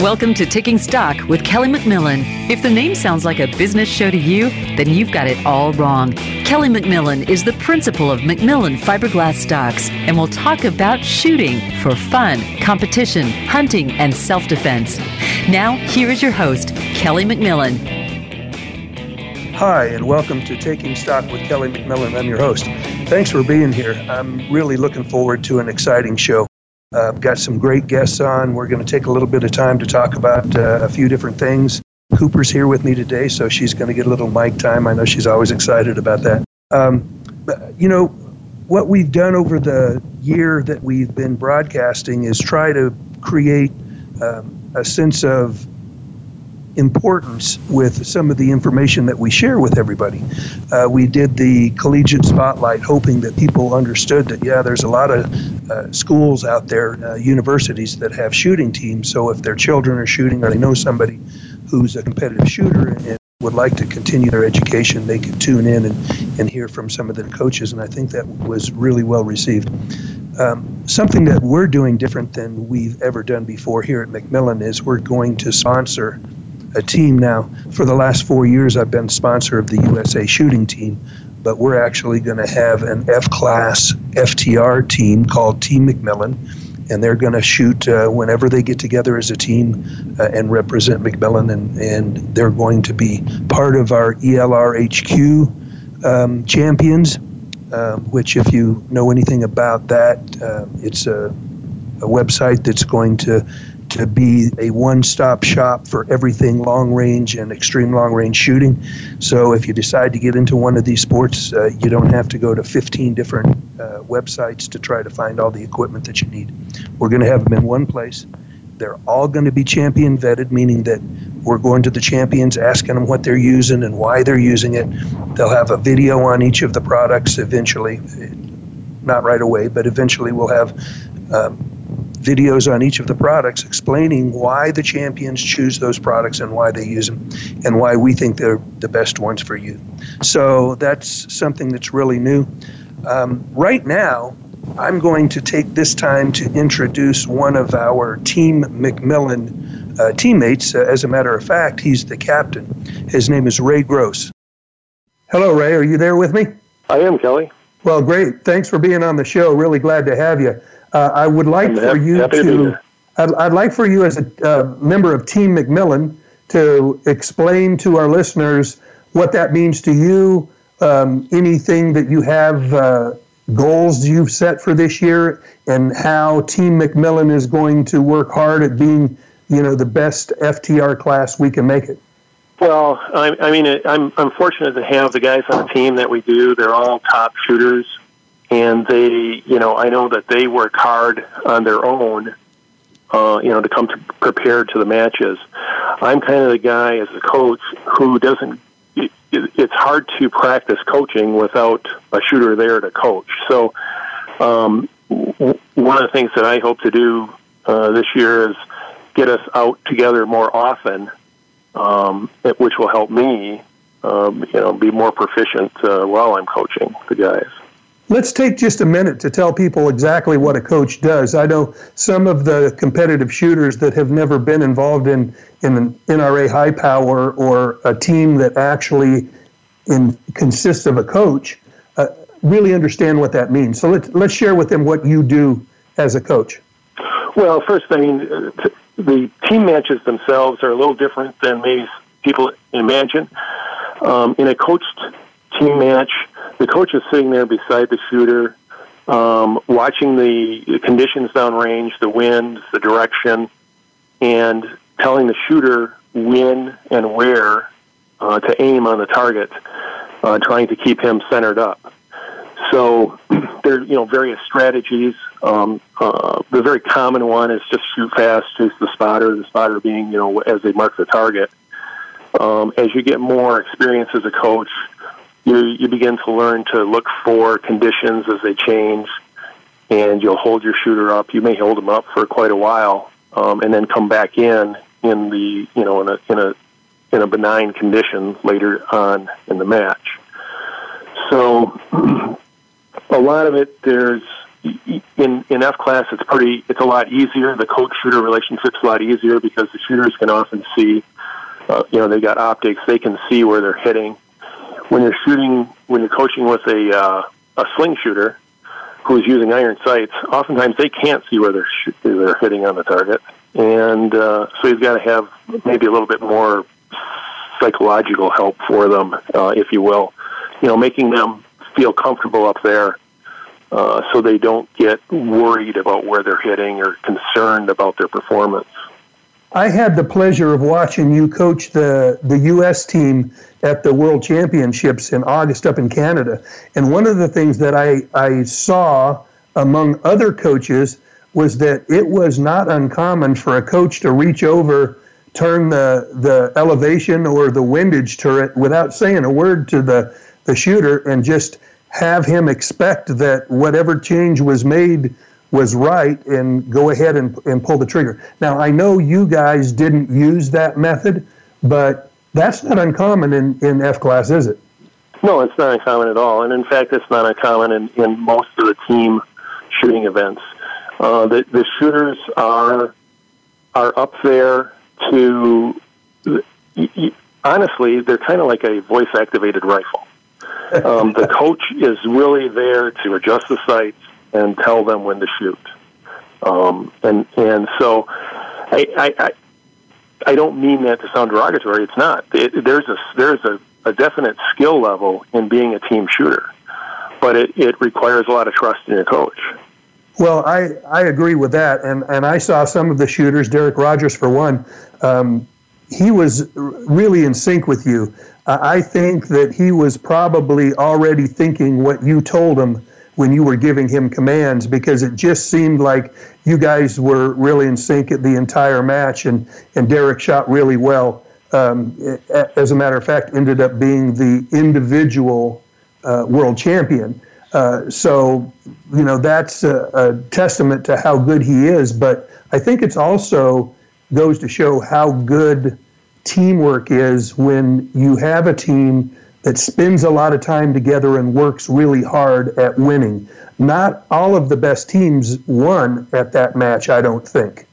Welcome to Taking Stock with Kelly McMillan. If the name sounds like a business show to you, then you've got it all wrong. Kelly McMillan is the principal of McMillan Fiberglass Stocks and will talk about shooting for fun, competition, hunting, and self defense. Now, here is your host, Kelly McMillan. Hi, and welcome to Taking Stock with Kelly McMillan. I'm your host. Thanks for being here. I'm really looking forward to an exciting show. Uh, got some great guests on. We're going to take a little bit of time to talk about uh, a few different things. Cooper's here with me today, so she's going to get a little mic time. I know she's always excited about that. Um, but, you know, what we've done over the year that we've been broadcasting is try to create um, a sense of importance with some of the information that we share with everybody. Uh, we did the collegiate spotlight, hoping that people understood that, yeah, there's a lot of uh, schools out there, uh, universities that have shooting teams. So if their children are shooting or they know somebody who's a competitive shooter and would like to continue their education, they could tune in and, and hear from some of the coaches. And I think that was really well received. Um, something that we're doing different than we've ever done before here at McMillan is we're going to sponsor a team now. For the last four years, I've been sponsor of the USA shooting team, but we're actually going to have an F class FTR team called Team McMillan, and they're going to shoot uh, whenever they get together as a team uh, and represent McMillan, and, and they're going to be part of our ELR HQ um, champions. Um, which, if you know anything about that, uh, it's a, a website that's going to to be a one stop shop for everything long range and extreme long range shooting. So if you decide to get into one of these sports, uh, you don't have to go to 15 different uh, websites to try to find all the equipment that you need. We're going to have them in one place. They're all going to be champion vetted, meaning that we're going to the champions, asking them what they're using and why they're using it. They'll have a video on each of the products eventually, not right away, but eventually we'll have um, videos on each of the products explaining why the champions choose those products and why they use them and why we think they're the best ones for you. So that's something that's really new. Um, right now, I'm going to take this time to introduce one of our Team McMillan uh, teammates. Uh, as a matter of fact, he's the captain. His name is Ray Gross. Hello, Ray. Are you there with me? I am, Kelly. Well, great. Thanks for being on the show. Really glad to have you. Uh, I would like for you to, to I'd, I'd, like for you as a uh, member of Team McMillan to explain to our listeners what that means to you, um, anything that you have, uh, goals you've set for this year, and how Team McMillan is going to work hard at being, you know, the best FTR class we can make it. Well, I, I mean, I'm I'm fortunate to have the guys on the team that we do. They're all top shooters and they, you know, I know that they work hard on their own, uh, you know, to come to, prepared to the matches. I'm kind of the guy as a coach who doesn't. It, it's hard to practice coaching without a shooter there to coach. So, um, one of the things that I hope to do uh, this year is get us out together more often, um, which will help me, um, you know, be more proficient uh, while I'm coaching the guys. Let's take just a minute to tell people exactly what a coach does. I know some of the competitive shooters that have never been involved in, in an NRA high power or a team that actually in, consists of a coach uh, really understand what that means. So let's, let's share with them what you do as a coach. Well, first, I mean, the team matches themselves are a little different than maybe people imagine. Um, in a coached team match, the coach is sitting there beside the shooter, um, watching the conditions downrange, the wind, the direction, and telling the shooter when and where uh, to aim on the target, uh, trying to keep him centered up. So there are you know various strategies. Um, uh, the very common one is just shoot fast, chase the spotter. The spotter being you know as they mark the target. Um, as you get more experience as a coach, you you begin to learn to look for conditions as they change, and you'll hold your shooter up. You may hold them up for quite a while, um, and then come back in in the you know in a in a in a benign condition later on in the match. So a lot of it there's in in F class, it's pretty. It's a lot easier. The coach shooter relationship's a lot easier because the shooters can often see. Uh, you know, they got optics. They can see where they're hitting. When you're shooting, when you're coaching with a uh, a sling shooter who's using iron sights, oftentimes they can't see where they're sh- they're hitting on the target, and uh, so you've got to have maybe a little bit more psychological help for them, uh, if you will. You know, making them feel comfortable up there uh, so they don't get worried about where they're hitting or concerned about their performance. I had the pleasure of watching you coach the, the U.S. team at the World Championships in August up in Canada. And one of the things that I, I saw among other coaches was that it was not uncommon for a coach to reach over, turn the, the elevation or the windage turret without saying a word to the, the shooter and just have him expect that whatever change was made was right and go ahead and, and pull the trigger. Now, I know you guys didn't use that method, but that's not uncommon in, in F class, is it? No, it's not uncommon at all. And in fact, it's not uncommon in, in most of the team shooting events. Uh, the, the shooters are are up there to honestly, they're kind of like a voice activated rifle. Um, the coach is really there to adjust the sights and tell them when to shoot. Um, and and so, I, I, I I don't mean that to sound derogatory. It's not. It, there's a there's a, a definite skill level in being a team shooter, but it, it requires a lot of trust in your coach. Well, I, I agree with that, and and I saw some of the shooters. Derek Rogers, for one, um, he was really in sync with you. I think that he was probably already thinking what you told him when you were giving him commands because it just seemed like you guys were really in sync at the entire match, and, and Derek shot really well. Um, as a matter of fact, ended up being the individual uh, world champion. Uh, so, you know, that's a, a, testament to how good he is. But I think it's also goes to show how good teamwork is when you have a team that spends a lot of time together and works really hard at winning. Not all of the best teams won at that match, I don't think.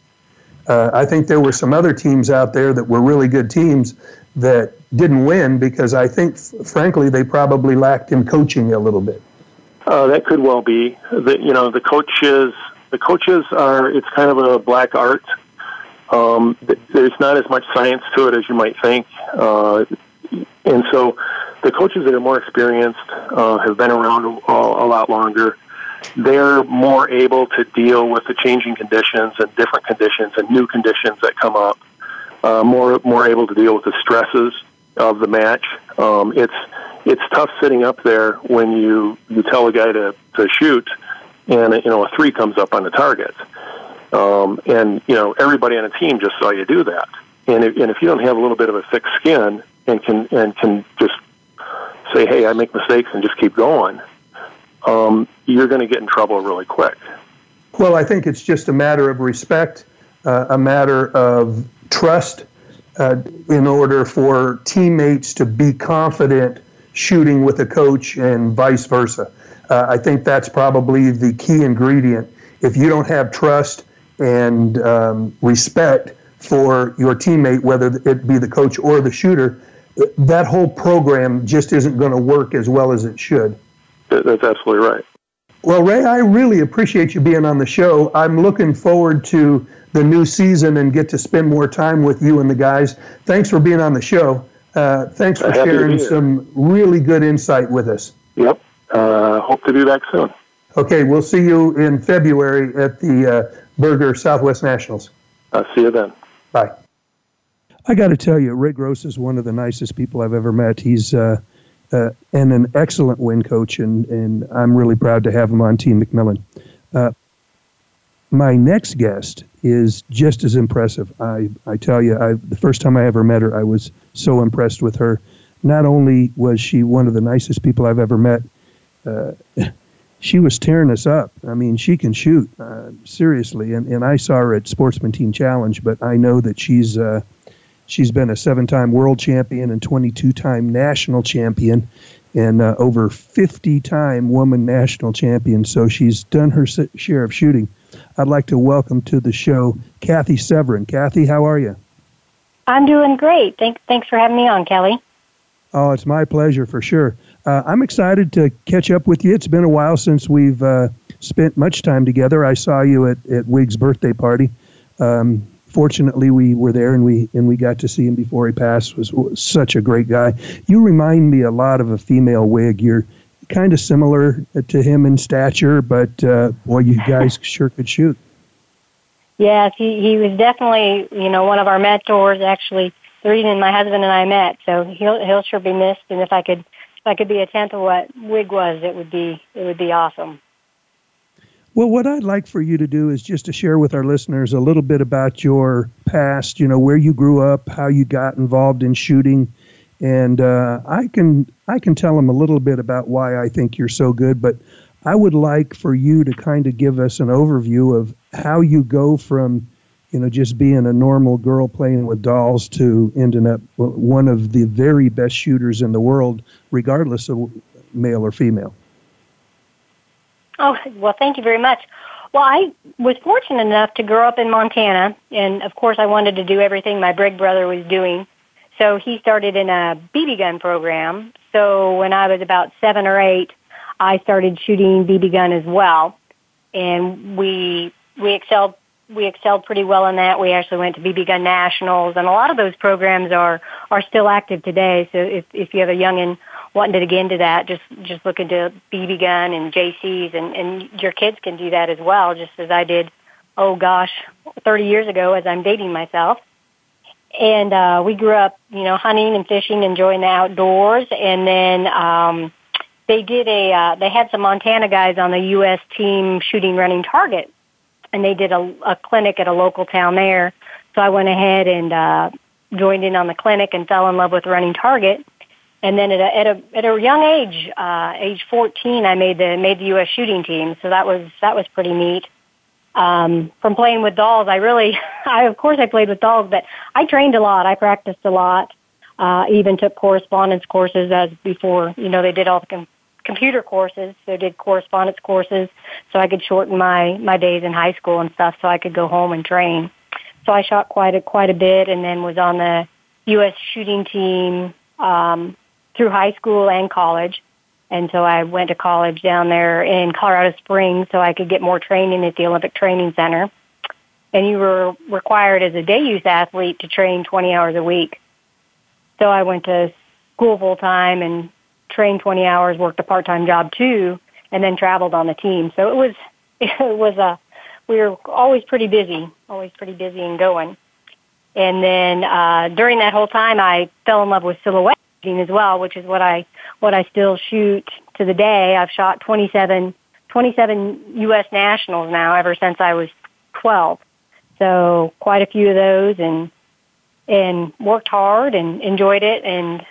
Uh, I think there were some other teams out there that were really good teams that didn't win because I think, frankly, they probably lacked in coaching a little bit. Uh, that could well be. The, you know, the coaches, the coaches are. It's kind of a black art. Um, there's not as much science to it as you might think, uh, and so the coaches that are more experienced uh, have been around a, a lot longer. They're more able to deal with the changing conditions and different conditions and new conditions that come up. Uh, more more able to deal with the stresses of the match. Um, it's it's tough sitting up there when you you tell a guy to to shoot, and you know a three comes up on the target, um, and you know everybody on a team just saw you do that. And if, and if you don't have a little bit of a thick skin and can and can just say, "Hey, I make mistakes," and just keep going, um, you're going to get in trouble really quick. Well, I think it's just a matter of respect, uh, a matter of trust, uh, in order for teammates to be confident shooting with a coach and vice versa. Uh, I think that's probably the key ingredient. If you don't have trust and um, respect for your teammate, whether it be the coach or the shooter, that whole program just isn't going to work as well as it should. That's absolutely right. Well, Ray, I really appreciate you being on the show. I'm looking forward to the new season and get to spend more time with you and the guys. Thanks for being on the show. Uh, thanks for Happy sharing some really good insight with us. Yep. Uh, hope to be back soon. Okay, we'll see you in February at the uh, Berger Southwest Nationals. I'll see you then. Bye. I got to tell you, Ray Gross is one of the nicest people I've ever met. He's uh, uh, and an excellent win coach, and, and I'm really proud to have him on Team McMillan. Uh, my next guest is just as impressive. I, I tell you, I, the first time I ever met her, I was so impressed with her. Not only was she one of the nicest people I've ever met, uh, she was tearing us up. I mean, she can shoot, uh, seriously. And, and I saw her at Sportsman Team Challenge, but I know that she's uh, she's been a seven-time world champion and 22-time national champion, and uh, over 50 time woman national champion. So she's done her share of shooting. I'd like to welcome to the show Cathy Severin. Cathy, how are you? I'm doing great. Thanks, thanks for having me on, Kelly. Oh, it's my pleasure for sure. Uh, I'm excited to catch up with you. It's been a while since we've uh, spent much time together. I saw you at, at Wig's birthday party. Um, fortunately, we were there and we and we got to see him before he passed. Was, was such a great guy. You remind me a lot of a female Wig. You're kind of similar to him in stature, but uh, boy, you guys sure could shoot. Yes, he he was definitely you know one of our mentors. Actually, the reason my husband and I met, so he'll he'll sure be missed. And if I could if I could be a tenth of what Wig was, it would be it would be awesome. Well, what I'd like for you to do is just to share with our listeners a little bit about your past. You know, where you grew up, how you got involved in shooting, and uh, I can I can tell them a little bit about why I think you're so good. But I would like for you to kind of give us an overview of how you go from you know just being a normal girl playing with dolls to ending up one of the very best shooters in the world, regardless of male or female. Oh, well, thank you very much. Well, I was fortunate enough to grow up in Montana, and of course, I wanted to do everything my big brother was doing. So he started in a BB gun program. So when I was about seven or eight, I started shooting BB gun as well, and we we excelled we excelled pretty well in that. We actually went to BB gun nationals, and a lot of those programs are are still active today. So if if you have a youngin wanting to get into that, just just look into BB gun and JCs, and and your kids can do that as well, just as I did. Oh gosh, 30 years ago, as I'm dating myself. And uh, we grew up, you know, hunting and fishing, enjoying the outdoors, and then um, they did a. Uh, they had some Montana guys on the U.S. team shooting running target, and they did a, a clinic at a local town there. So I went ahead and uh, joined in on the clinic and fell in love with running target and then at a at a at a young age, uh, age 14, I made the made the U.S. shooting team. So that was that was pretty neat. Um, from playing with dolls, I really, I of course I played with dolls, but I trained a lot. I practiced a lot. Uh, even took correspondence courses as before. You know, they did all the com- computer courses, so did correspondence courses, so I could shorten my my days in high school and stuff, so I could go home and train. So I shot quite a quite a bit, and then was on the U.S. shooting team. Um, through high school and college. And so I went to college down there in Colorado Springs so I could get more training at the Olympic Training Center. And you were required as a day use athlete to train 20 hours a week. So I went to school full time and trained 20 hours, worked a part-time job too, and then traveled on the team. So it was, it was a, we were always pretty busy, always pretty busy and going. And then, uh, during that whole time, I fell in love with silhouette as well, which is what I what I still shoot to the day. I've shot 27, 27 U.S. nationals now ever since I was 12. So quite a few of those, and and worked hard and enjoyed it. And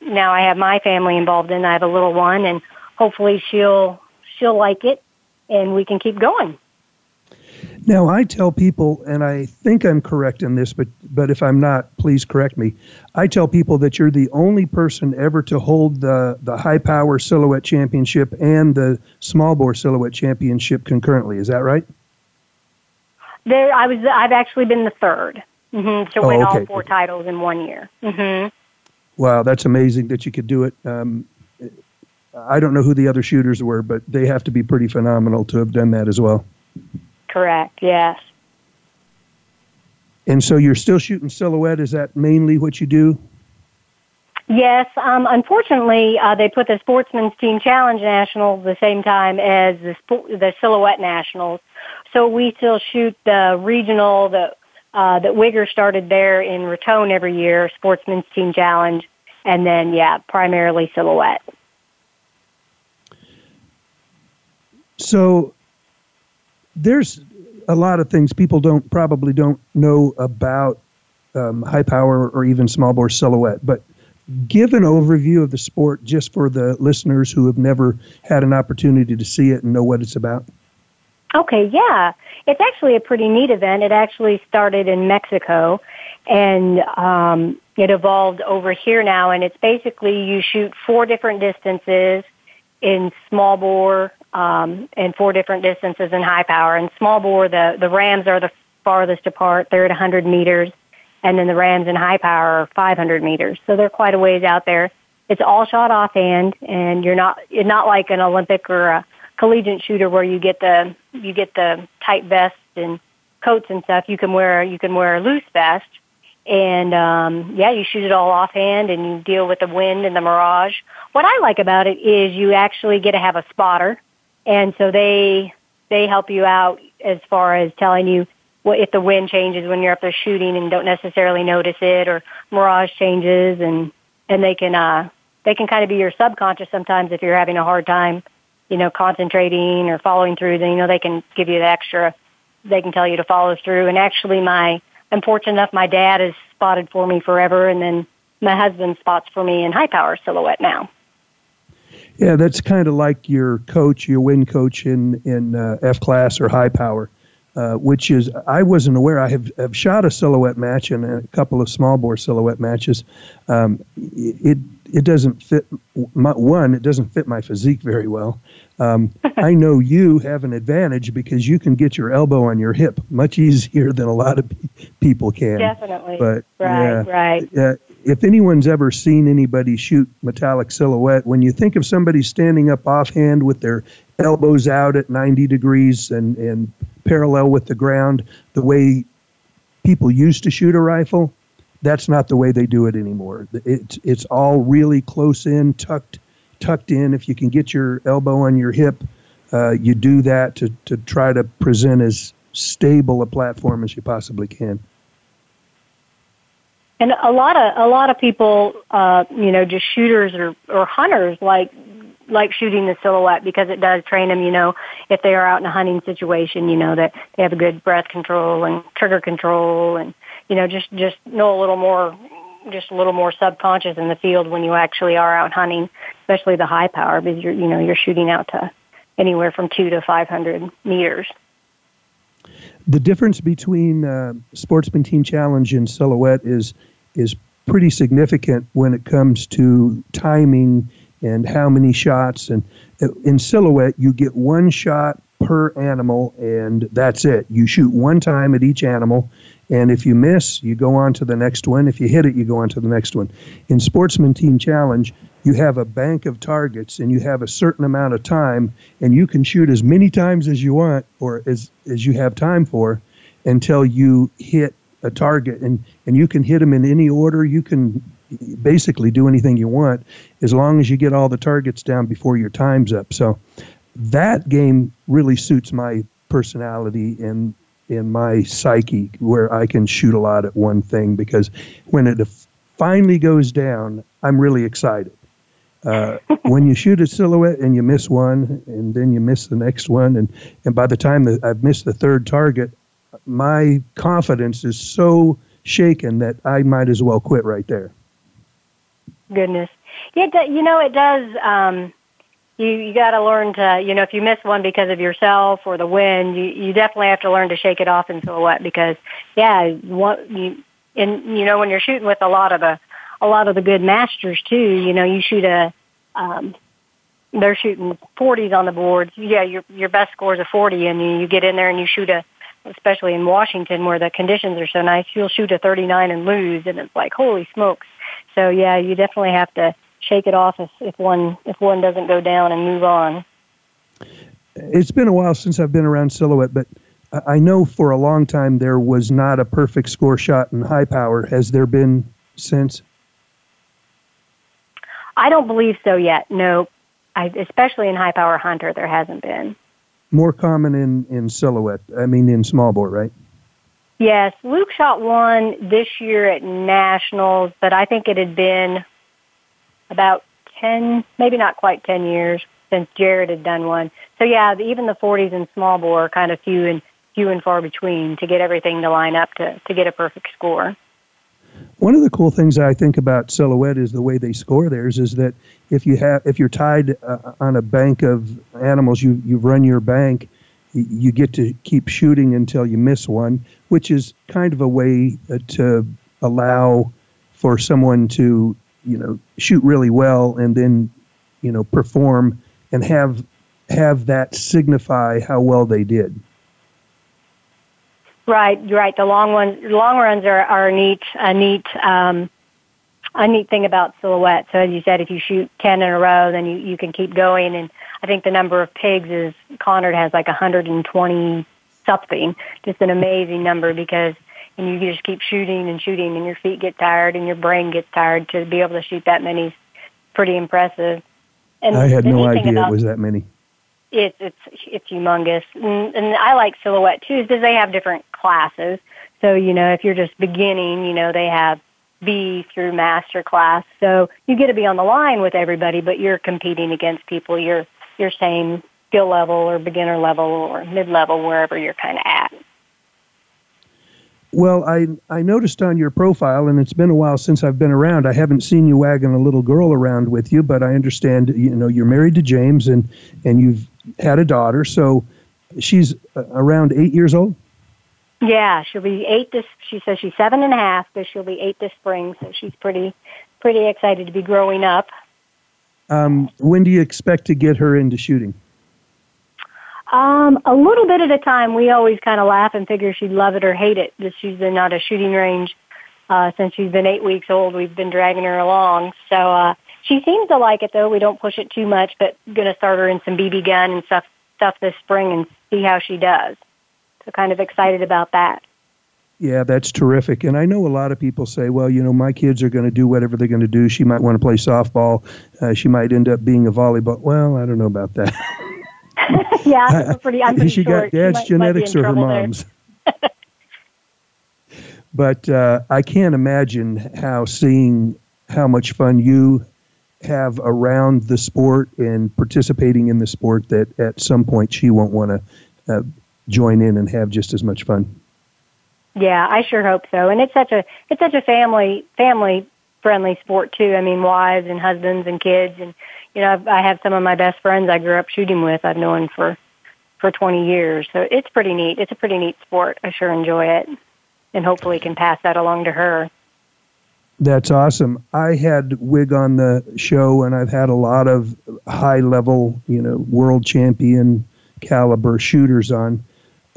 now I have my family involved in. I have a little one, and hopefully she'll she'll like it, and we can keep going. Now, I tell people, and I think I'm correct in this, but, but if I'm not, please correct me. I tell people that you're the only person ever to hold the, the high power silhouette championship and the small bore silhouette championship concurrently. Is that right? There, I was. I've actually been the 3rd mm-hmm, to oh, win okay. all four titles in one year. Mm-hmm. Wow, that's amazing that you could do it. Um, I don't know who the other shooters were, but they have to be pretty phenomenal to have done that as well correct. Yes. And so you're still shooting silhouette. Is that mainly what you do? Yes. Um, unfortunately, uh, they put the Sportsman's Team Challenge Nationals the same time as the the Silhouette Nationals. So we still shoot the regional that uh, that Wigger started there in Raton every year, Sportsman's Team Challenge, and then yeah, primarily Silhouette. So there's a lot of things people don't probably don't know about um, high power or even small bore silhouette, but give an overview of the sport just for the listeners who have never had an opportunity to see it and know what it's about. Okay, yeah. It's actually a pretty neat event. It actually started in Mexico and um, it evolved over here now, and it's basically you shoot four different distances in small bore um, and four different distances in high power. And small bore, the the rams are the farthest apart; they're at 100 meters, and then the rams in high power are 500 meters. So they're quite a ways out there. It's all shot offhand, and you're not it's not like an Olympic or a collegiate shooter where you get the you get the tight vest and coats and stuff. You can wear you can wear a loose vest and um, yeah, you shoot it all offhand and you deal with the wind and the mirage. What I like about it is you actually get to have a spotter, and so they they help you out as far as telling you what if the wind changes when you're up there shooting and don't necessarily notice it, or mirage changes, and and they can uh, they can kind of be your subconscious sometimes if you're having a hard time, you know, concentrating or following through. Then you know they can give you the extra. They can tell you to follow through. And actually, my I'm fortunate enough my dad has spotted for me forever, and then my husband spots for me in high power silhouette now. Yeah, that's kind of like your coach, your wind coach in in uh, F class or high power, uh, which is I wasn't aware. I have, have shot a silhouette match and a couple of small bore silhouette matches. Um, it it doesn't fit my, one. It doesn't fit my physique very well. Um, I know you have an advantage because you can get your elbow on your hip much easier than a lot of people can. Definitely. But right, yeah, right. Uh, if anyone's ever seen anybody shoot metallic silhouette, when you think of somebody standing up offhand with their elbows out at 90 degrees and, and parallel with the ground, the way people used to shoot a rifle, that's not the way they do it anymore. It's, it's all really close in, tucked tucked in. If you can get your elbow on your hip, uh, you do that to, to try to present as stable a platform as you possibly can. And a lot of a lot of people, uh, you know, just shooters or, or hunters like like shooting the silhouette because it does train them. You know, if they are out in a hunting situation, you know that they have a good breath control and trigger control, and you know just just know a little more just a little more subconscious in the field when you actually are out hunting, especially the high power because you're you know you're shooting out to anywhere from two to five hundred meters. The difference between uh, Sportsman Team Challenge and Silhouette is is pretty significant when it comes to timing and how many shots. And uh, in Silhouette, you get one shot per animal, and that's it. You shoot one time at each animal, and if you miss, you go on to the next one. If you hit it, you go on to the next one. In Sportsman Team Challenge, you have a bank of targets and you have a certain amount of time, and you can shoot as many times as you want or as, as you have time for until you hit a target. And, and you can hit them in any order. You can basically do anything you want as long as you get all the targets down before your time's up. So that game really suits my personality and in my psyche where I can shoot a lot at one thing because when it finally goes down, I'm really excited. Uh, when you shoot a silhouette and you miss one, and then you miss the next one, and, and by the time that I've missed the third target, my confidence is so shaken that I might as well quit right there. Goodness, yeah, you know it does. Um, you you got to learn to you know if you miss one because of yourself or the wind you you definitely have to learn to shake it off in what because yeah what you and you know when you're shooting with a lot of the a lot of the good masters too you know you shoot a um they're shooting 40s on the boards. Yeah your your best score is a 40 and you, you get in there and you shoot a especially in Washington where the conditions are so nice you'll shoot a 39 and lose and it's like holy smokes. So yeah you definitely have to shake it off if, if one if one doesn't go down and move on. It's been a while since I've been around Silhouette, but I know for a long time there was not a perfect score shot in high power. Has there been since? I don't believe so yet. No, I, especially in high power hunter, there hasn't been. More common in in silhouette. I mean, in small bore, right? Yes, Luke shot one this year at nationals, but I think it had been about 10, maybe not quite 10 years since Jared had done one. So yeah, even the 40s and small bore are kind of few and few and far between to get everything to line up to, to get a perfect score. One of the cool things I think about Silhouette is the way they score theirs is that if you have if you're tied uh, on a bank of animals, you you run your bank, you get to keep shooting until you miss one, which is kind of a way uh, to allow for someone to you know shoot really well and then you know perform and have have that signify how well they did. Right, right. The long ones, long runs are, are neat, a neat, um, a neat thing about silhouette. So as you said, if you shoot ten in a row, then you you can keep going. And I think the number of pigs is Conard has like 120 something, just an amazing number because and you just keep shooting and shooting, and your feet get tired and your brain gets tired to be able to shoot that many. Pretty impressive. And I had no idea about, it was that many. It's it's it's humongous, and, and I like silhouette too because they have different classes. So you know, if you're just beginning, you know, they have B through master class. So you get to be on the line with everybody, but you're competing against people your your same skill level or beginner level or mid level wherever you're kind of at. Well, I I noticed on your profile, and it's been a while since I've been around. I haven't seen you wagging a little girl around with you, but I understand you know you're married to James, and and you've had a daughter. So she's uh, around eight years old. Yeah, she'll be eight this. She says she's seven and a half, but she'll be eight this spring. So she's pretty pretty excited to be growing up. Um, when do you expect to get her into shooting? Um, a little bit at a time. We always kind of laugh and figure she'd love it or hate it. That she's been out of shooting range uh, since she's been eight weeks old. We've been dragging her along, so uh, she seems to like it. Though we don't push it too much, but going to start her in some BB gun and stuff stuff this spring and see how she does. So kind of excited about that. Yeah, that's terrific. And I know a lot of people say, well, you know, my kids are going to do whatever they're going to do. She might want to play softball. Uh, she might end up being a volleyball. Well, I don't know about that. yeah, I'm pretty. I'm pretty she got dad's she genetics or her mom's. but uh, I can't imagine how seeing how much fun you have around the sport and participating in the sport that at some point she won't want to uh, join in and have just as much fun. Yeah, I sure hope so. And it's such a it's such a family family friendly sport too. I mean, wives and husbands and kids and you know, I've, I have some of my best friends I grew up shooting with. I've known for for 20 years. So it's pretty neat. It's a pretty neat sport. I sure enjoy it, and hopefully can pass that along to her. That's awesome. I had Wig on the show, and I've had a lot of high level, you know, world champion caliber shooters on.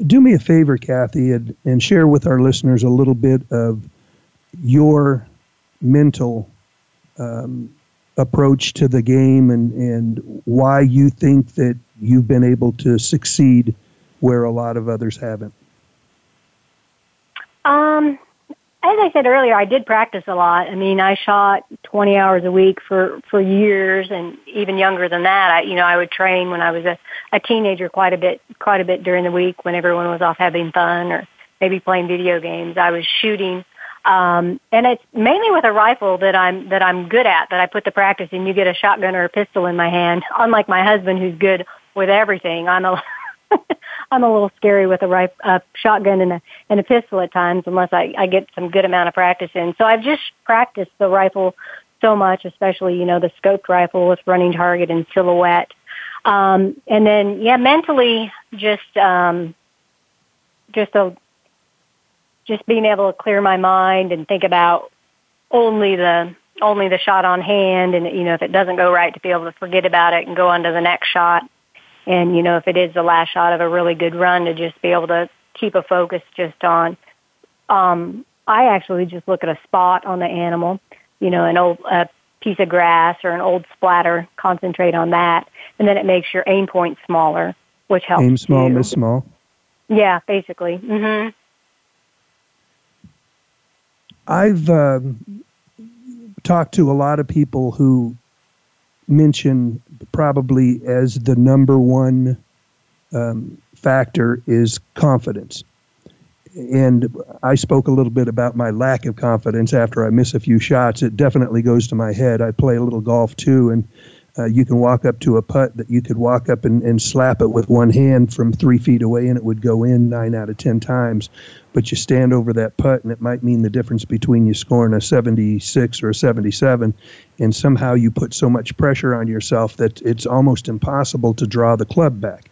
Do me a favor, Cathy, and, and share with our listeners a little bit of your mental um, approach to the game and, and why you think that you've been able to succeed where a lot of others haven't? Um, as I said earlier, I did practice a lot. I mean, I shot 20 hours a week for, for years and even younger than that. I, you know, I would train when I was a, a teenager quite a bit, quite a bit during the week when everyone was off having fun or maybe playing video games. I was shooting um, and it's mainly with a rifle that I'm that I'm good at. That I put the practice in. You get a shotgun or a pistol in my hand. Unlike my husband, who's good with everything, I'm a I'm a little scary with a rifle, a shotgun and a and a pistol at times, unless I, I get some good amount of practice in. So I've just practiced the rifle so much, especially you know the scoped rifle with running target and silhouette. Um, and then yeah, mentally just um, just a just being able to clear my mind and think about only the only the shot on hand and you know if it doesn't go right to be able to forget about it and go on to the next shot. And you know if it is the last shot of a really good run to just be able to keep a focus just on um I actually just look at a spot on the animal you know an old a piece of grass or an old splatter concentrate on that. And then it makes your aim point smaller which helps aim small miss small. Yeah basically. Mhm I've um, talked to a lot of people who mention probably as the number one um, factor is confidence. And I spoke a little bit about my lack of confidence after I miss a few shots. It definitely goes to my head. I play a little golf too, and uh, you can walk up to a putt that you could walk up and, and slap it with one hand from three feet away and it would go in nine out of ten times. But you stand over that putt and it might mean the difference between you scoring a 76 or a 77. And somehow you put so much pressure on yourself that it's almost impossible to draw the club back.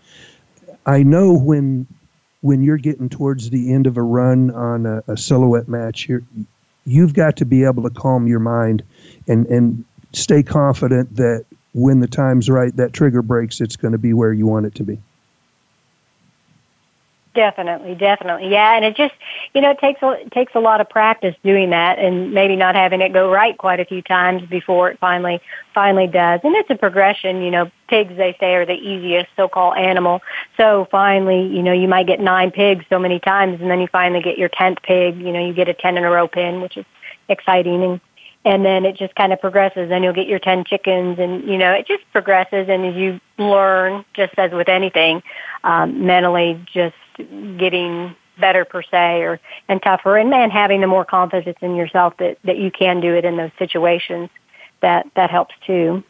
I know when when you're getting towards the end of a run on a, a silhouette match, you're you've got to be able to calm your mind and, and stay confident that when the time's right, that trigger breaks, it's going to be where you want it to be. Definitely, definitely, yeah. And it just, you know, it takes a takes a lot of practice doing that, and maybe not having it go right quite a few times before it finally finally does. And it's a progression. You know, pigs they say are the easiest so-called animal. So finally, you know, you might get nine pigs so many times, and then you finally get your tenth pig. You know, you get a ten in a row pin, which is exciting, and and then it just kind of progresses. Then you'll get your ten chickens, and you know, it just progresses. And as you learn, just as with anything, um, mentally, just getting better per se or and tougher and, and having the more confidence in yourself that, that you can do it in those situations that that helps too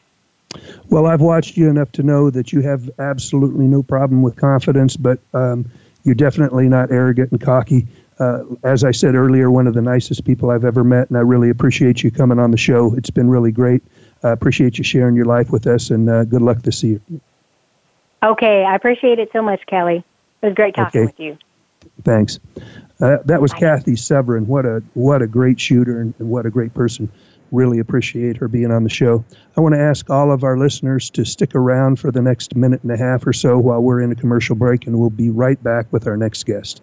well i've watched you enough to know that you have absolutely no problem with confidence but um, you're definitely not arrogant and cocky uh, as i said earlier one of the nicest people i've ever met and i really appreciate you coming on the show it's been really great i appreciate you sharing your life with us and uh, good luck this year okay i appreciate it so much kelly it was great talking okay. with you. Thanks. Uh, that was Bye. Cathy Severin. What a what a great shooter and, and what a great person. Really appreciate her being on the show. I want to ask all of our listeners to stick around for the next minute and a half or so while we're in a commercial break, and we'll be right back with our next guest.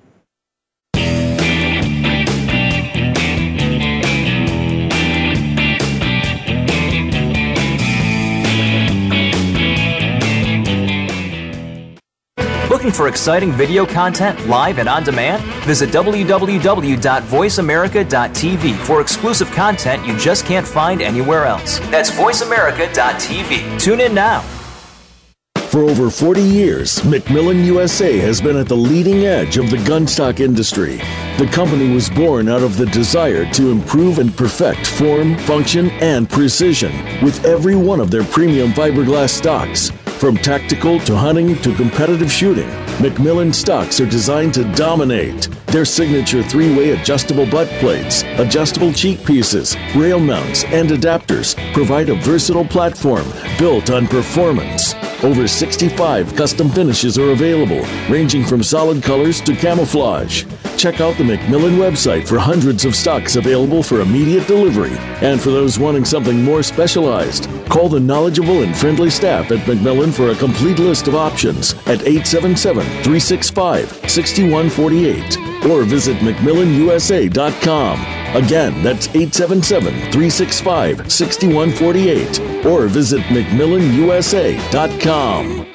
Looking for exciting video content live and on demand? Visit www.voiceamerica.tv for exclusive content you just can't find anywhere else. That's voiceamerica.tv. Tune in now. For over 40 years, McMillan USA has been at the leading edge of the gunstock industry. The company was born out of the desire to improve and perfect form, function, and precision with every one of their premium fiberglass stocks. From tactical to hunting to competitive shooting, McMillan stocks are designed to dominate. Their signature three way adjustable butt plates, adjustable cheek pieces, rail mounts, and adapters provide a versatile platform built on performance. Over 65 custom finishes are available, ranging from solid colors to camouflage. Check out the McMillan website for hundreds of stocks available for immediate delivery. And for those wanting something more specialized, call the knowledgeable and friendly staff at McMillan for a complete list of options at 877 365 6148 or visit McMillanUSA.com. Again, that's 877 365 6148 or visit McMillanUSA.com.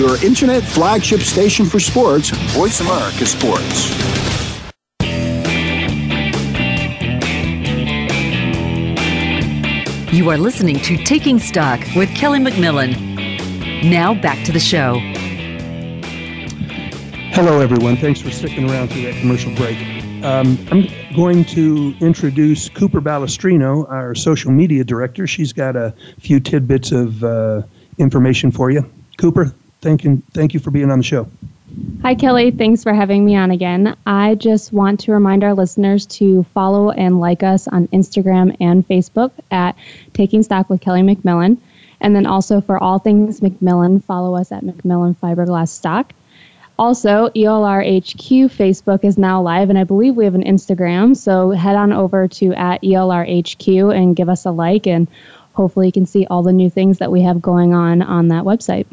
your internet flagship station for sports, Voice America Sports. You are listening to Taking Stock with Kelly McMillan. Now back to the show. Hello, everyone. Thanks for sticking around through that commercial break. Um, I'm going to introduce Cooper Balestrino, our social media director. She's got a few tidbits of uh, information for you. Cooper, thank you, thank you for being on the show. Hi, Kelly. Thanks for having me on again. I just want to remind our listeners to follow and like us on Instagram and Facebook at Taking Stock with Kelly McMillan. And then also for all things McMillan, follow us at McMillan Fiberglass Stock. Also, ELR HQ Facebook is now live, and I believe we have an Instagram. So head on over to at ELR HQ and give us a like, and hopefully you can see all the new things that we have going on on that website.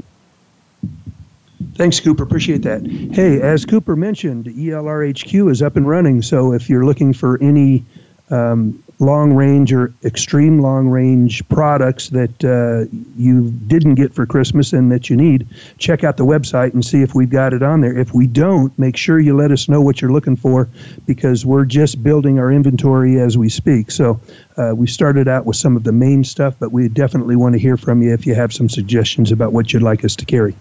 Thanks, Cooper. Appreciate that. Hey, as Cooper mentioned, ELRHQ is up and running. So if you're looking for any um, long range or extreme long range products that uh, you didn't get for Christmas and that you need, check out the website and see if we've got it on there. If we don't, make sure you let us know what you're looking for because we're just building our inventory as we speak. So uh, we started out with some of the main stuff, but we definitely want to hear from you if you have some suggestions about what you'd like us to carry.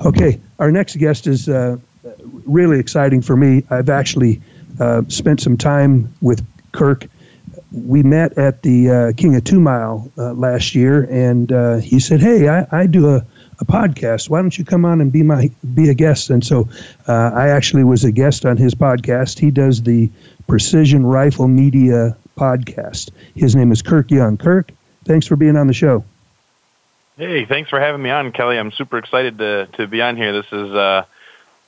Okay, our next guest is uh, really exciting for me. I've actually uh, spent some time with Kirk. We met at the uh, King of Two Mile uh, last year, and uh, he said, "Hey, I, I do a, a podcast. Why don't you come on and be my be a guest?" And so uh, I actually was a guest on his podcast. He does the Precision Rifle Media podcast. His name is Kirk Young. Kirk, thanks for being on the show. Hey, thanks for having me on, Kelly. I'm super excited to to be on here. This is uh,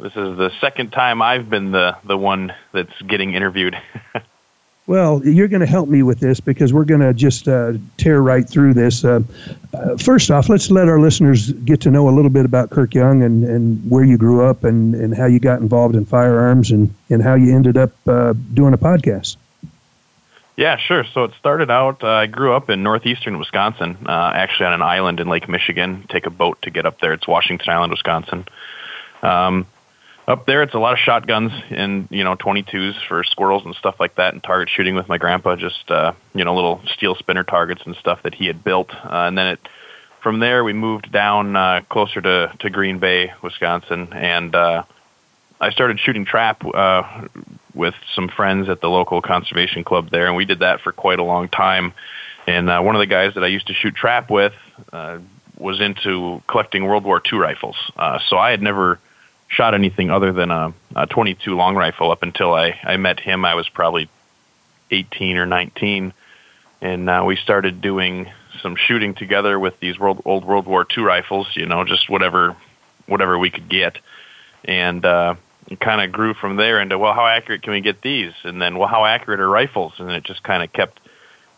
this is the second time I've been the the one that's getting interviewed. well, you're going to help me with this because we're going to just uh, tear right through this. Uh, uh, first off, let's let our listeners get to know a little bit about Kirk Young and, and where you grew up and, and how you got involved in firearms and, and how you ended up uh, doing a podcast. Yeah, sure. So it started out. Uh, I grew up in northeastern Wisconsin, uh, actually on an island in Lake Michigan. Take a boat to get up there. It's Washington Island, Wisconsin. Um, up there, it's a lot of shotguns and you know 22s for squirrels and stuff like that, and target shooting with my grandpa. Just uh, you know little steel spinner targets and stuff that he had built. Uh, and then it from there we moved down uh, closer to to Green Bay, Wisconsin, and uh, I started shooting trap uh, with some friends at the local conservation club there, and we did that for quite a long time. And uh, one of the guys that I used to shoot trap with uh, was into collecting World War II rifles. Uh, so I had never shot anything other than a, a 22 long rifle up until I, I met him. I was probably 18 or 19, and uh, we started doing some shooting together with these world, old World War II rifles. You know, just whatever whatever we could get, and uh, kind of grew from there into well, how accurate can we get these? And then well, how accurate are rifles? And it just kind of kept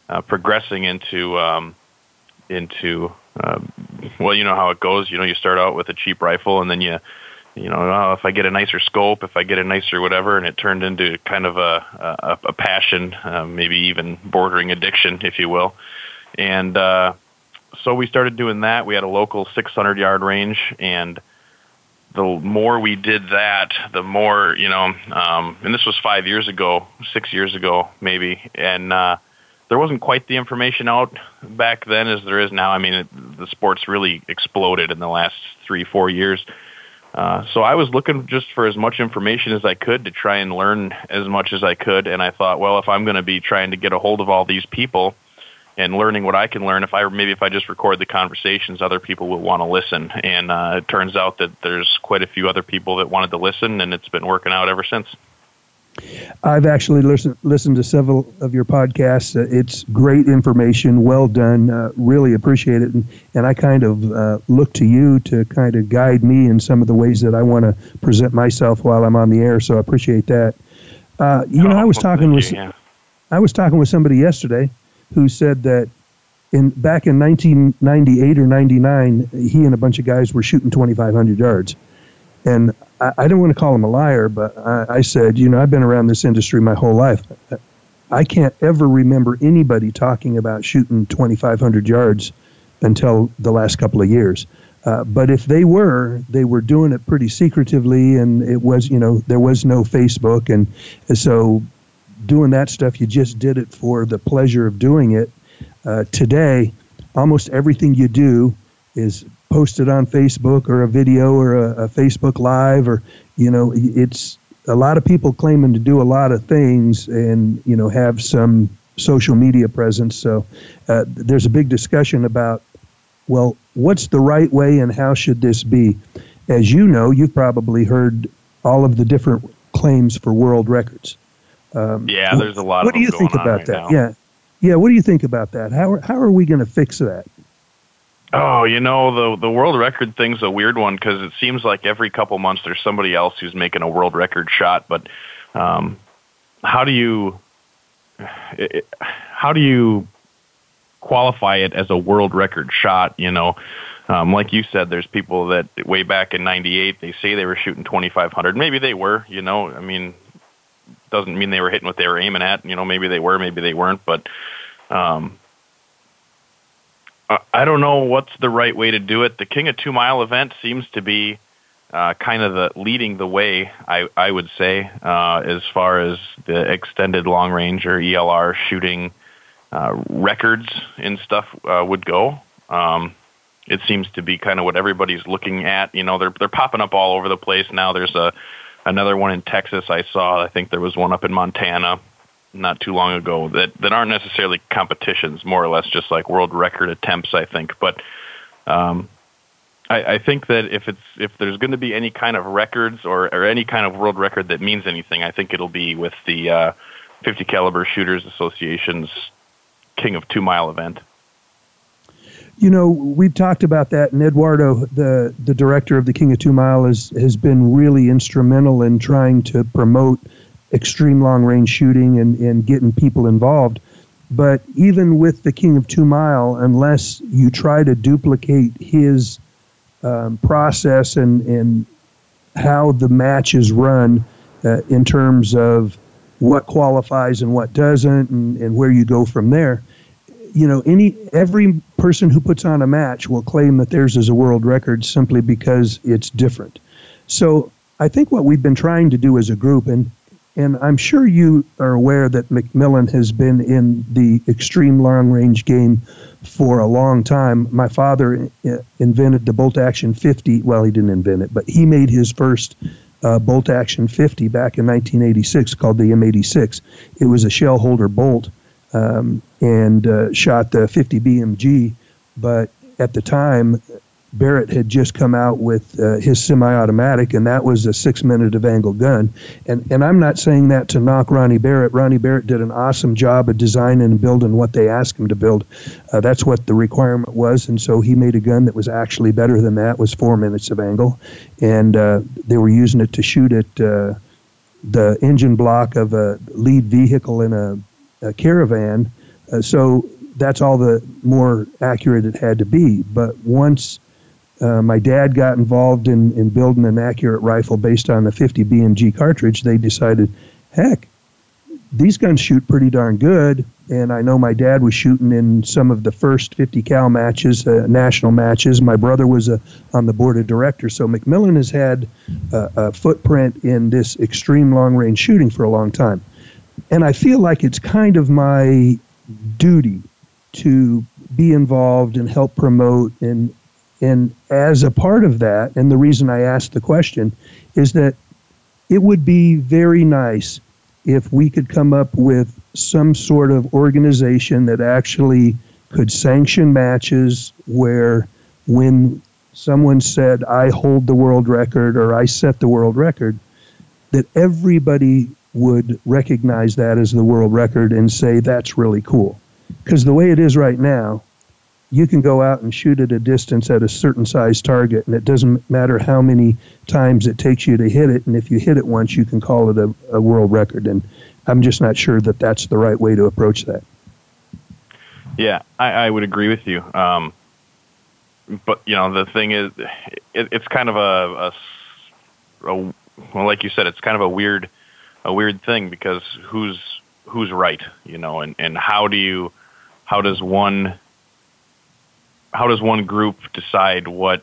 uh, progressing into um, into uh, well, you know how it goes. You know, you start out with a cheap rifle, and then you you know, oh, if I get a nicer scope, if I get a nicer whatever, and it turned into kind of a a, a passion, uh, maybe even bordering addiction, if you will. And uh, so we started doing that. We had a local 600 yard range, and the more we did that, the more you know. Um, and this was five years ago, six years ago, maybe, and uh, there wasn't quite the information out back then as there is now. I mean, it, the sport's really exploded in the last three, four years. Uh, so I was looking just for as much information as I could to try and learn as much as I could. And I thought, well, if I'm going to be trying to get a hold of all these people, and learning what I can learn. If I maybe if I just record the conversations, other people will want to listen. And uh, it turns out that there's quite a few other people that wanted to listen, and it's been working out ever since. I've actually listened listened to several of your podcasts. Uh, it's great information, well done. Uh, really appreciate it, and and I kind of uh, look to you to kind of guide me in some of the ways that I want to present myself while I'm on the air. So I appreciate that. Uh, you oh, know, I was talking with you, yeah. I was talking with somebody yesterday who said that in back in 1998 or 99, he and a bunch of guys were shooting 2,500 yards. And I, I don't want to call him a liar, but I, I said, you know, I've been around this industry my whole life. I can't ever remember anybody talking about shooting 2,500 yards until the last couple of years. Uh, but if they were, they were doing it pretty secretively, and it was, you know, there was no Facebook, and so doing that stuff. You just did it for the pleasure of doing it. Uh, today, almost everything you do is posted on Facebook or a video or a, a, Facebook Live, or you know, it's a lot of people claiming to do a lot of things and you know have some social media presence. So uh, there's a big discussion about well, what's the right way and how should this be? As you know, you've probably heard all of the different claims for world records. Um, yeah, there's a lot. What do you think about right that? Now. Yeah, yeah. What do you think about that? How are, how are we going to fix that? Oh, you know the the world record thing's a weird one because it seems like every couple months there's somebody else who's making a world record shot. But um, how do you it, how do you qualify it as a world record shot? You know, um, like you said, there's people that way back in '98 they say they were shooting 2,500. Maybe they were. You know, I mean, doesn't mean they were hitting what they were aiming at. You know, maybe they were, maybe they weren't, but um, I don't know what's the right way to do it. The King of Two Mile event seems to be uh, kind of the leading the way. I I would say uh, as far as the extended long range or ELR shooting uh, records and stuff uh, would go. Um, it seems to be kind of what everybody's looking at. You know, they're they're popping up all over the place now. There's a another one in Texas I saw. I think there was one up in Montana not too long ago that that aren't necessarily competitions, more or less just like world record attempts. I think, but um, I, I think that if it's if there's going to be any kind of records or or any kind of world record that means anything, I think it'll be with the uh, 50 caliber shooters association's King of Two Mile event. You know, we've talked about that, and Eduardo, the the director of the King of Two Mile, has has been really instrumental in trying to promote extreme long range shooting and, and getting people involved. But even with the King of Two Mile, unless you try to duplicate his um, process and, and how the match is run uh, in terms of what qualifies and what doesn't and, and where you go from there, you know, any every person who puts on a match will claim that theirs is a world record simply because it's different. So I think what we've been trying to do as a group, and and I'm sure you are aware that McMillan has been in the extreme long range game for a long time. My father uh, invented the bolt action 50. Well, he didn't invent it, but he made his first uh, bolt action 50 back in 1986 called the M86. It was a shell holder bolt um, and uh, shot the 50 BMG. But at the time, Barrett had just come out with uh, his semi-automatic, and that was a six-minute of angle gun. And and I'm not saying that to knock Ronnie Barrett. Ronnie Barrett did an awesome job of designing and building what they asked him to build. Uh, that's what the requirement was, and so he made a gun that was actually better than that. Was four minutes of angle, and uh, they were using it to shoot at uh, the engine block of a lead vehicle in a, a caravan. Uh, so that's all the more accurate it had to be. But once uh, my dad got involved in, in building an accurate rifle based on the 50 BMG cartridge, they decided, heck, these guns shoot pretty darn good. And I know my dad was shooting in some of the first 50 cal matches, uh, national matches. My brother was uh, on the board of directors. So McMillan has had a, a footprint in this extreme long range shooting for a long time. And I feel like it's kind of my duty to be involved and help promote and and as a part of that, and the reason I asked the question is that it would be very nice if we could come up with some sort of organization that actually could sanction matches where when someone said, I hold the world record or I set the world record, that everybody would recognize that as the world record and say, that's really cool. Because the way it is right now, you can go out and shoot at a distance at a certain size target, and it doesn't matter how many times it takes you to hit it. And if you hit it once, you can call it a, a world record. And I'm just not sure that that's the right way to approach that. Yeah, I, I would agree with you. Um, but you know, the thing is, it, it's kind of a, a, a well, like you said, it's kind of a weird, a weird thing because who's who's right, you know, and and how do you, how does one how does one group decide what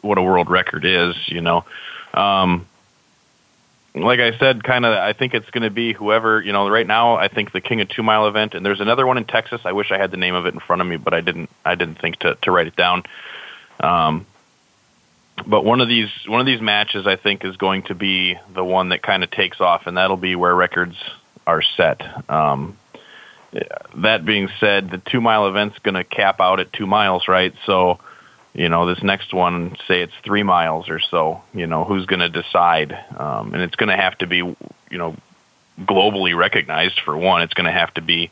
what a world record is? You know, um, like I said, kind of. I think it's going to be whoever. You know, right now I think the King of Two Mile event, and there's another one in Texas. I wish I had the name of it in front of me, but I didn't. I didn't think to to write it down. Um, but one of these one of these matches, I think, is going to be the one that kind of takes off, and that'll be where records are set. Um, that being said, the two mile event's going to cap out at two miles, right? So, you know, this next one, say it's three miles or so, you know, who's going to decide? Um, and it's going to have to be, you know, globally recognized for one. It's going to have to be,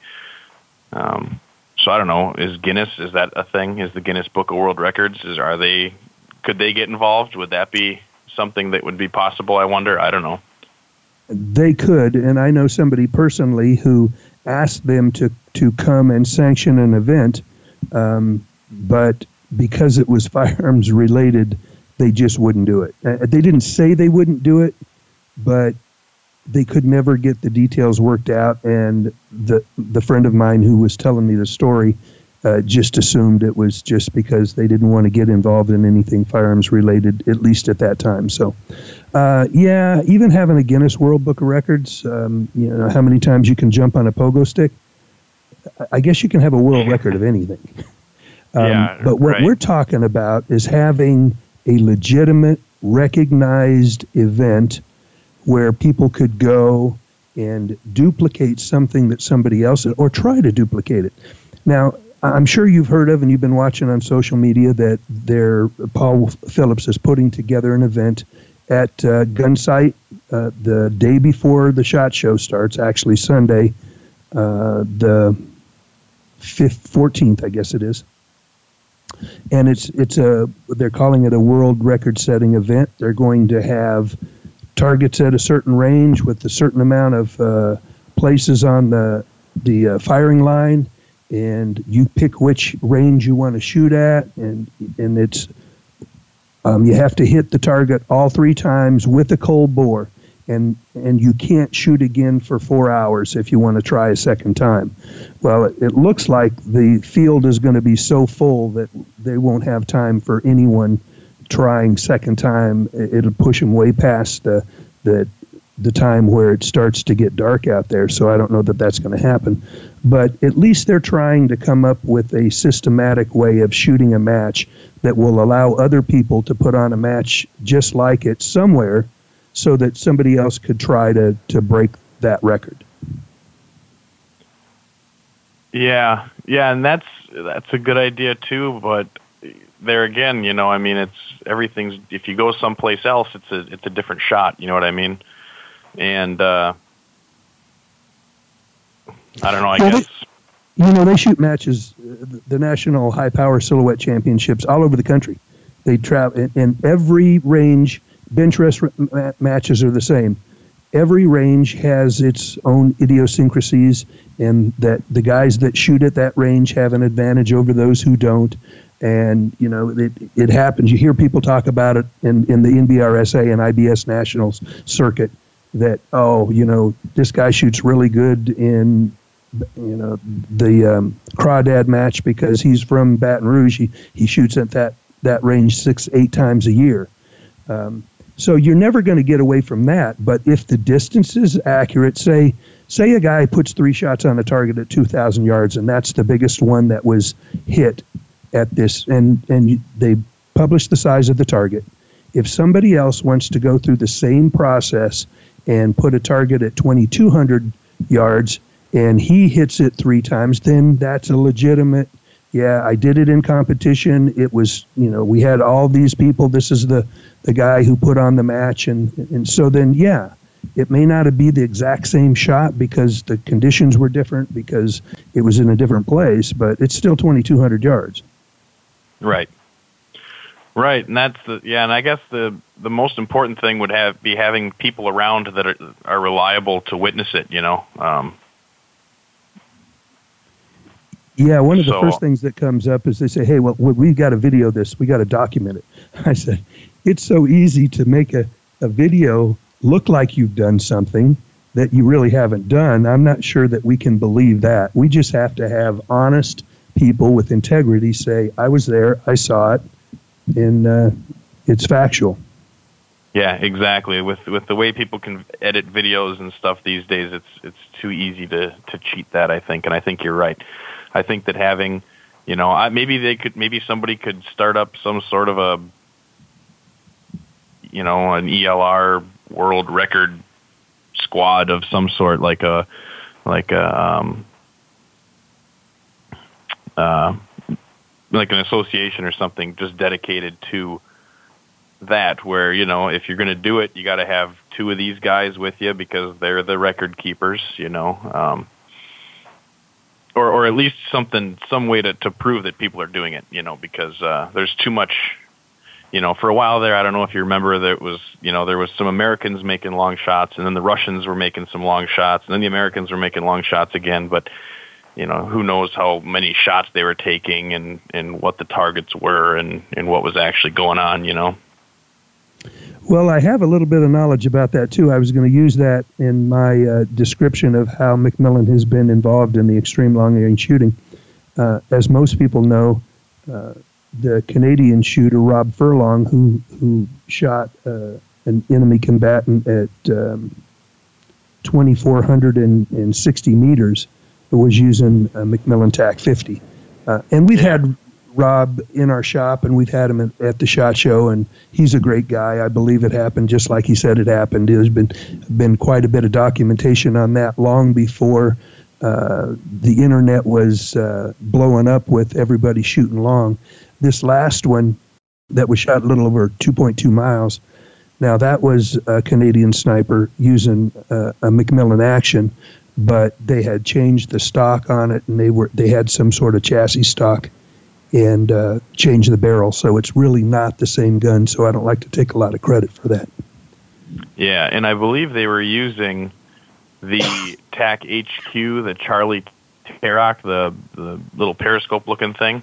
um, so I don't know, is Guinness, is that a thing? Is the Guinness Book of World Records, is, are they, could they get involved? Would that be something that would be possible? I wonder. I don't know. They could, and I know somebody personally who asked them to, to come and sanction an event, um, but because it was firearms related, they just wouldn't do it. Uh, they didn't say they wouldn't do it, but they could never get the details worked out. And the the friend of mine who was telling me the story uh, just assumed it was just because they didn't want to get involved in anything firearms related, at least at that time. So, uh, yeah, even having a Guinness World Book of Records, um, you know, how many times you can jump on a pogo stick. I guess you can have a world record of anything. Um, yeah, but what right. we're talking about is having a legitimate, recognized event where people could go and duplicate something that somebody else or try to duplicate it. Now, I'm sure you've heard of and you've been watching on social media that there Paul Phillips is putting together an event at uh, Gunsite uh, the day before the shot show starts, actually Sunday, uh, the fifth, fourteenth, I guess it is. And it's it's a they're calling it a world record setting event. They're going to have targets at a certain range with a certain amount of uh, places on the the uh, firing line, and you pick which range you want to shoot at, and and it's um, you have to hit the target all three times with a cold bore and and you can't shoot again for four hours if you want to try a second time. Well, it, it looks like the field is going to be so full that they won't have time for anyone trying second time. It'll push them way past the the the time where it starts to get dark out there. So I don't know that that's going to happen. But at least they're trying to come up with a systematic way of shooting a match that will allow other people to put on a match just like it somewhere so that somebody else could try to, to break that record. Yeah, yeah, and that's that's a good idea too. But there again, you know, I mean, it's everything's. If you go someplace else, it's a it's a different shot. You know what I mean? And uh, I don't know. I well, guess. They, you know, they shoot matches, the national high power silhouette championships all over the country. They travel in, in every range bench rest matches are the same. Every range has its own idiosyncrasies, and that the guys that shoot at that range have an advantage over those who don't. And you know, it it happens. You hear people talk about it in in the NBRSA and IBS Nationals circuit that oh, you know, this guy shoots really good in you know the um, crawdad match because he's from Baton Rouge. He he shoots at that that range six eight times a year. Um, so you're never going to get away from that. But if the distance is accurate, say say a guy puts three shots on a target at 2,000 yards, and that's the biggest one that was hit at this, and and they publish the size of the target. If somebody else wants to go through the same process and put a target at 2,200 yards, and he hits it three times, then that's a legitimate yeah, I did it in competition. It was, you know, we had all these people. This is the, the guy who put on the match. And, and so then, yeah, it may not be the exact same shot because the conditions were different because it was in a different place, but it's still 2,200 yards. Right. Right, and that's the yeah, and I guess the the most important thing would have be having people around that are are reliable to witness it. You know, um, yeah, one of the so, first things that comes up is they say, "Hey, well, we've got to video this. We got to document it." I said, "It's so easy to make a, a video look like you've done something that you really haven't done. I'm not sure that we can believe that. We just have to have honest people with integrity say, "I was there, I saw it, and uh, it's factual." Yeah, exactly. With with the way people can edit videos and stuff these days, it's it's too easy to to cheat that. I think, and I think you're right. I think that having, you know, I, maybe they could, maybe somebody could start up some sort of a, you know, an ELR world record squad of some sort, like a, like a, um, uh, like an association or something, just dedicated to that. Where you know, if you're going to do it, you got to have two of these guys with you because they're the record keepers. You know. Um, or or at least something some way to to prove that people are doing it you know because uh there's too much you know for a while there i don't know if you remember there was you know there was some americans making long shots and then the russians were making some long shots and then the americans were making long shots again but you know who knows how many shots they were taking and and what the targets were and and what was actually going on you know well, I have a little bit of knowledge about that too. I was going to use that in my uh, description of how McMillan has been involved in the extreme long range shooting. Uh, as most people know, uh, the Canadian shooter Rob Furlong, who who shot uh, an enemy combatant at um, 2,460 meters, was using a McMillan TAC 50, uh, and we've yeah. had Rob in our shop, and we've had him at, the shot show, and he's a great guy. I believe it happened just like he said it happened. There's been been quite a bit of documentation on that long before uh, the internet was uh, blowing up with everybody shooting long. This last one that was shot a little over 2.2 miles. Now that was a Canadian sniper using uh, a McMillan action, but they had changed the stock on it, and they were they had some sort of chassis stock and uh, changed the barrel. So it's really not the same gun. So I don't like to take a lot of credit for that. Yeah, and I believe they were using the TAC HQ, the Charlie TARAC, the the little periscope looking thing.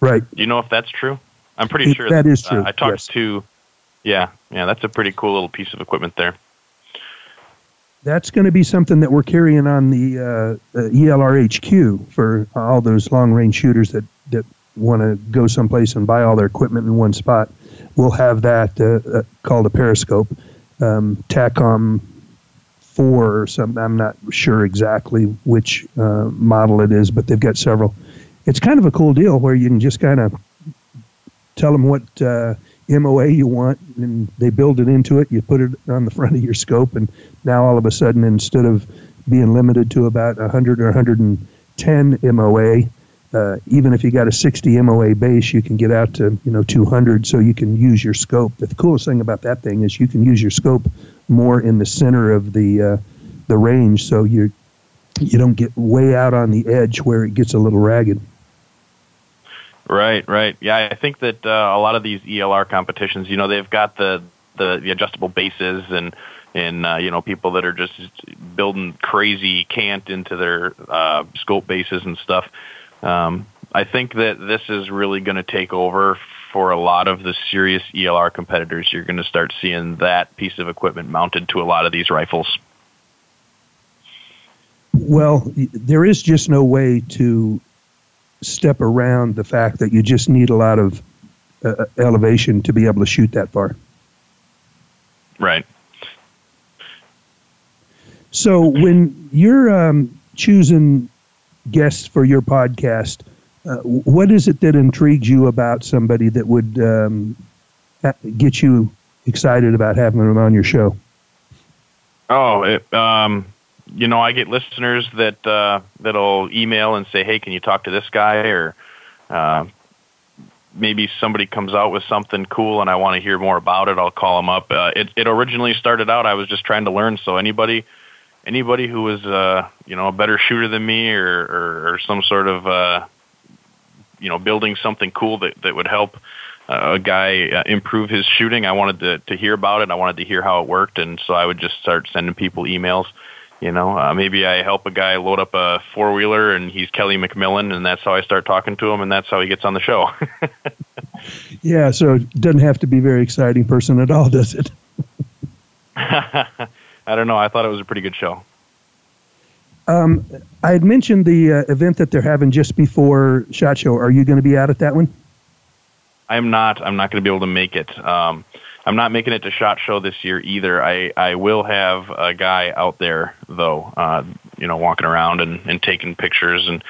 Right. Do you know if that's true? I'm pretty it, sure that, that is true. Uh, I talked yes. to. Yeah, yeah, that's a pretty cool little piece of equipment there. That's going to be something that we're carrying on the uh, uh, ELRHQ for all those long range shooters that that want to go someplace and buy all their equipment in one spot. We'll have that uh, uh called a periscope. Um, TACOM four or something. I'm not sure exactly which uh, model it is, but they've got several. It's kind of a cool deal where you can just kind of tell them what uh, MOA you want, and they build it into it. You put it on the front of your scope, and now all of a sudden, instead of being limited to about 100 or 110 MOA, uh, even if you got a 60 MOA base, you can get out to you know 200, so you can use your scope. The coolest thing about that thing is you can use your scope more in the center of the uh, the range, so you you don't get way out on the edge where it gets a little ragged. Right, right. Yeah, I think that uh, a lot of these ELR competitions, you know, they've got the the, the adjustable bases and and uh, you know people that are just building crazy cant into their uh, scope bases and stuff. Um, I think that this is really going to take over for a lot of the serious ELR competitors, you're going to start seeing that piece of equipment mounted to a lot of these rifles. Well, there is just no way to step around the fact that you just need a lot of uh, uh elevation to be able to shoot that far. Right. So when you're um, choosing guests for your podcast, uh, what is it that intrigues you about somebody that would um, get you excited about having them on your show? Oh, it, um, you know, I get listeners that uh, that'll email and say, "Hey, can you talk to this guy?" Or uh, maybe somebody comes out with something cool and I want to hear more about it. I'll call them up. Uh, it, it originally started out I was just trying to learn. So anybody anybody who was uh, you know a better shooter than me or, or, or some sort of uh, you know building something cool that that would help uh, a guy uh, improve his shooting. I wanted to to hear about it. I wanted to hear how it worked, and so I would just start sending people emails. You know, uh, maybe I help a guy load up a four wheeler, and he's Kelly McMillan, and that's how I start talking to him, and that's how he gets on the show. yeah, so it doesn't have to be a very exciting person at all, does it? I don't know. I thought it was a pretty good show. Um, I had mentioned the uh, event that they're having just before Shot Show. Are you going to be out at that one? I'm not. I'm not going to be able to make it. Um, I'm not making it to Shot Show this year either. I, I will have a guy out there though, uh, you know, walking around and, and taking pictures, and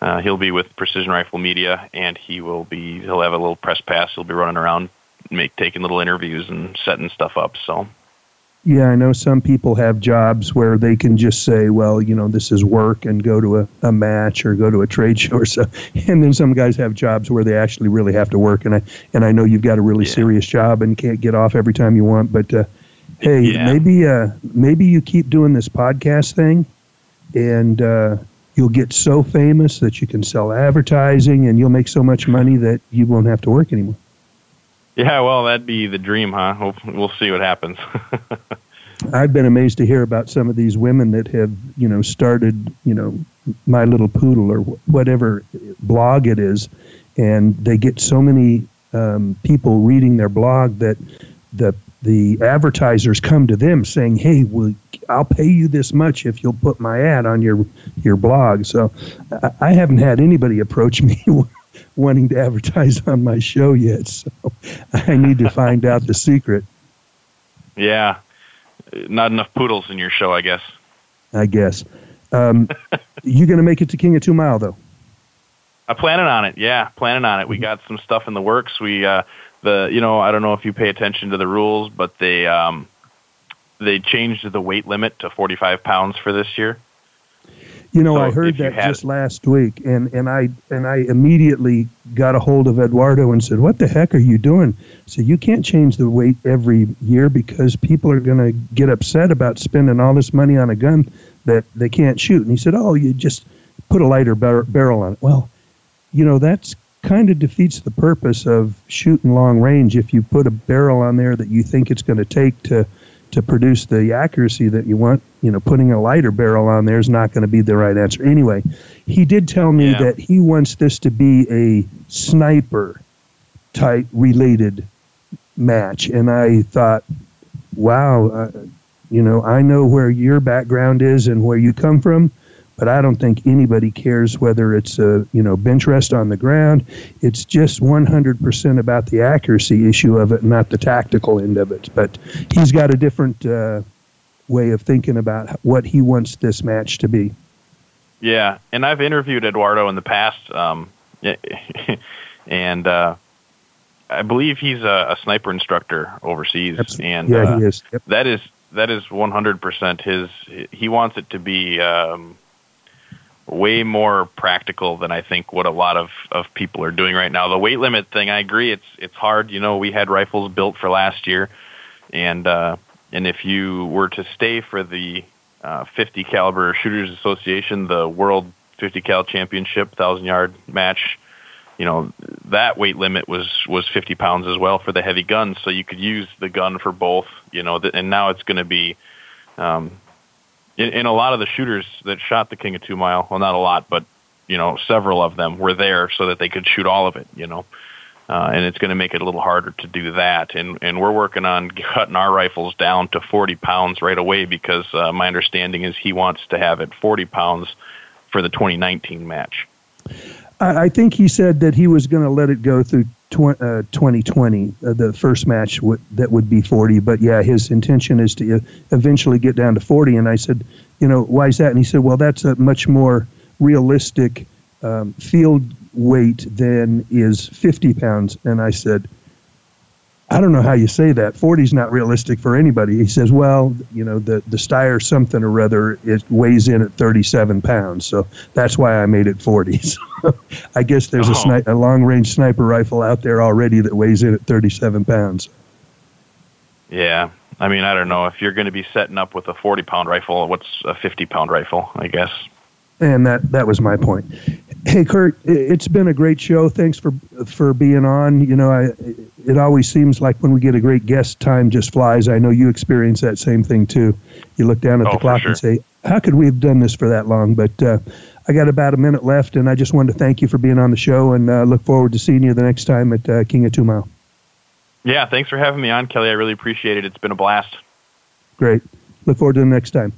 uh, he'll be with Precision Rifle Media, and he will be. He'll have a little press pass. He'll be running around, make taking little interviews and setting stuff up. So yeah, I know some people have jobs where they can just say, well, you know, this is work and go to a, a match or go to a trade show or so. And then some guys have jobs where they actually really have to work. And I, and I know you've got a really yeah. serious job and can't get off every time you want. But uh, hey, yeah. maybe, uh, maybe you keep doing this podcast thing and uh, you'll get so famous that you can sell advertising and you'll make so much money that you won't have to work anymore. Yeah, well, that'd be the dream, huh? We'll, see what happens. I've been amazed to hear about some of these women that have, you know, started, you know, My Little Poodle or whatever blog it is, and they get so many um, people reading their blog that the the advertisers come to them saying, "Hey, well, I'll pay you this much if you'll put my ad on your your blog." So I, I haven't had anybody approach me wanting to advertise on my show yet, so I need to find out the secret. Yeah, not enough poodles in your show, I guess. I guess. Um, you going to make it to King of Two Mile though? I'm planning on it. Yeah, planning on it. We got some stuff in the works. We uh, the you know I don't know if you pay attention to the rules, but they um, they changed the weight limit to 45 pounds for this year. You know, so I heard that just last week, and, and I and I immediately got a hold of Eduardo and said, "What the heck are you doing?" So you can't change the weight every year because people are going to get upset about spending all this money on a gun that they can't shoot. And he said, "Oh, you just put a lighter bar- barrel on it." Well, you know that's kind of defeats the purpose of shooting long range if you put a barrel on there that you think it's going to take to to produce the accuracy that you want, you know, putting a lighter barrel on there is not going to be the right answer. Anyway, he did tell me yeah. that he wants this to be a sniper type related match. And I thought, wow, uh, you know, I know where your background is and where you come from but I don't think anybody cares whether it's a you know bench rest on the ground. It's just 100% about the accuracy issue of it, not the tactical end of it. But he's got a different uh, way of thinking about what he wants this match to be. Yeah, and I've interviewed Eduardo in the past, um, and uh, I believe he's a, a, sniper instructor overseas, Absolutely. and yeah, uh, he is. Yep. That is that is 100% his. He wants it to be. Um, way more practical than I think what a lot of, of people are doing right now. The weight limit thing, I agree, it's it's hard. You know, we had rifles built for last year, and uh, and if you were to stay for the uh, 50 caliber shooters association, the world 50 cal championship thousand yard match, you know that weight limit was was 50 pounds as well for the heavy guns, so you could use the gun for both. You know, and now it's going to be um, in, in a lot of the shooters that shot the King of Two Mile, well, not a lot, but you know, several of them were there so that they could shoot all of it. You know, uh, and it's going to make it a little harder to do that. And and we're working on cutting our rifles down to 40 pounds right away because uh, my understanding is he wants to have it 40 pounds for the 2019 match. I think he said that he was going to let it go through tw- uh, 2020, uh, the first match w- that would be 40. But yeah, his intention is to eventually get down to 40. And I said, you know, why is that? And he said, well, that's a much more realistic um, field weight than is 50 pounds. And I said, I don't know how you say that. 40 is not realistic for anybody. He says, well, you know, the, the Steyr something or other, it weighs in at 37 pounds. So that's why I made it 40. So I guess there's oh. a, sni- a long range sniper rifle out there already that weighs in at 37 pounds. Yeah. I mean, I don't know. If you're going to be setting up with a 40 pound rifle, what's a 50 pound rifle, I guess? And that, that was my point. Hey, Kirk, it's been a great show. Thanks for for being on. You know, I it always seems like when we get a great guest, time just flies. I know you experience that same thing too. You look down at oh, the clock sure. and say, "How could we have done this for that long?" But uh, I got about a minute left, and I just wanted to thank you for being on the show, and uh, look forward to seeing you the next time at uh, King of Two Mile. Yeah, thanks for having me on, Kelly. I really appreciate it. It's been a blast. Great. Look forward to the next time.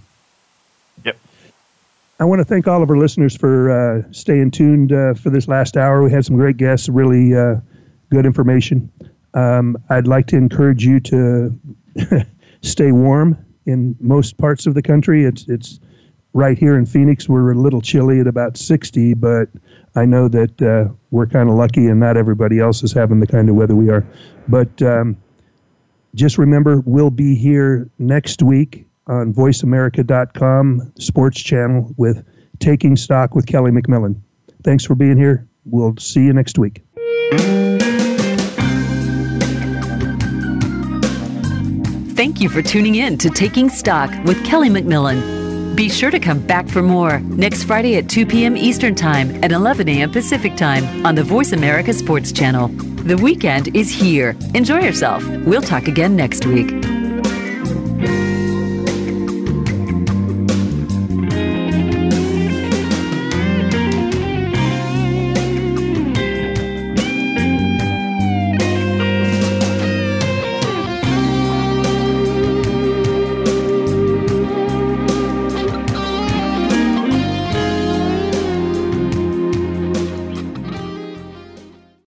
Yep. I want to thank all of our listeners for uh, staying tuned uh, for this last hour. We had some great guests, really uh, good information. Um, I'd like to encourage you to stay warm in most parts of the country. It's it's right here in Phoenix. We're a little chilly at about 60, but I know that uh, we're kind of lucky, and not everybody else is having the kind of weather we are. But um, just remember, we'll be here next week on voiceamerica.com sports channel with Taking Stock with Kelly McMillan. Thanks for being here. We'll see you next week. Thank you for tuning in to Taking Stock with Kelly McMillan. Be sure to come back for more next Friday at 2 p.m. Eastern Time and 11 a.m. Pacific Time on the Voice America Sports Channel. The weekend is here. Enjoy yourself. We'll talk again next week.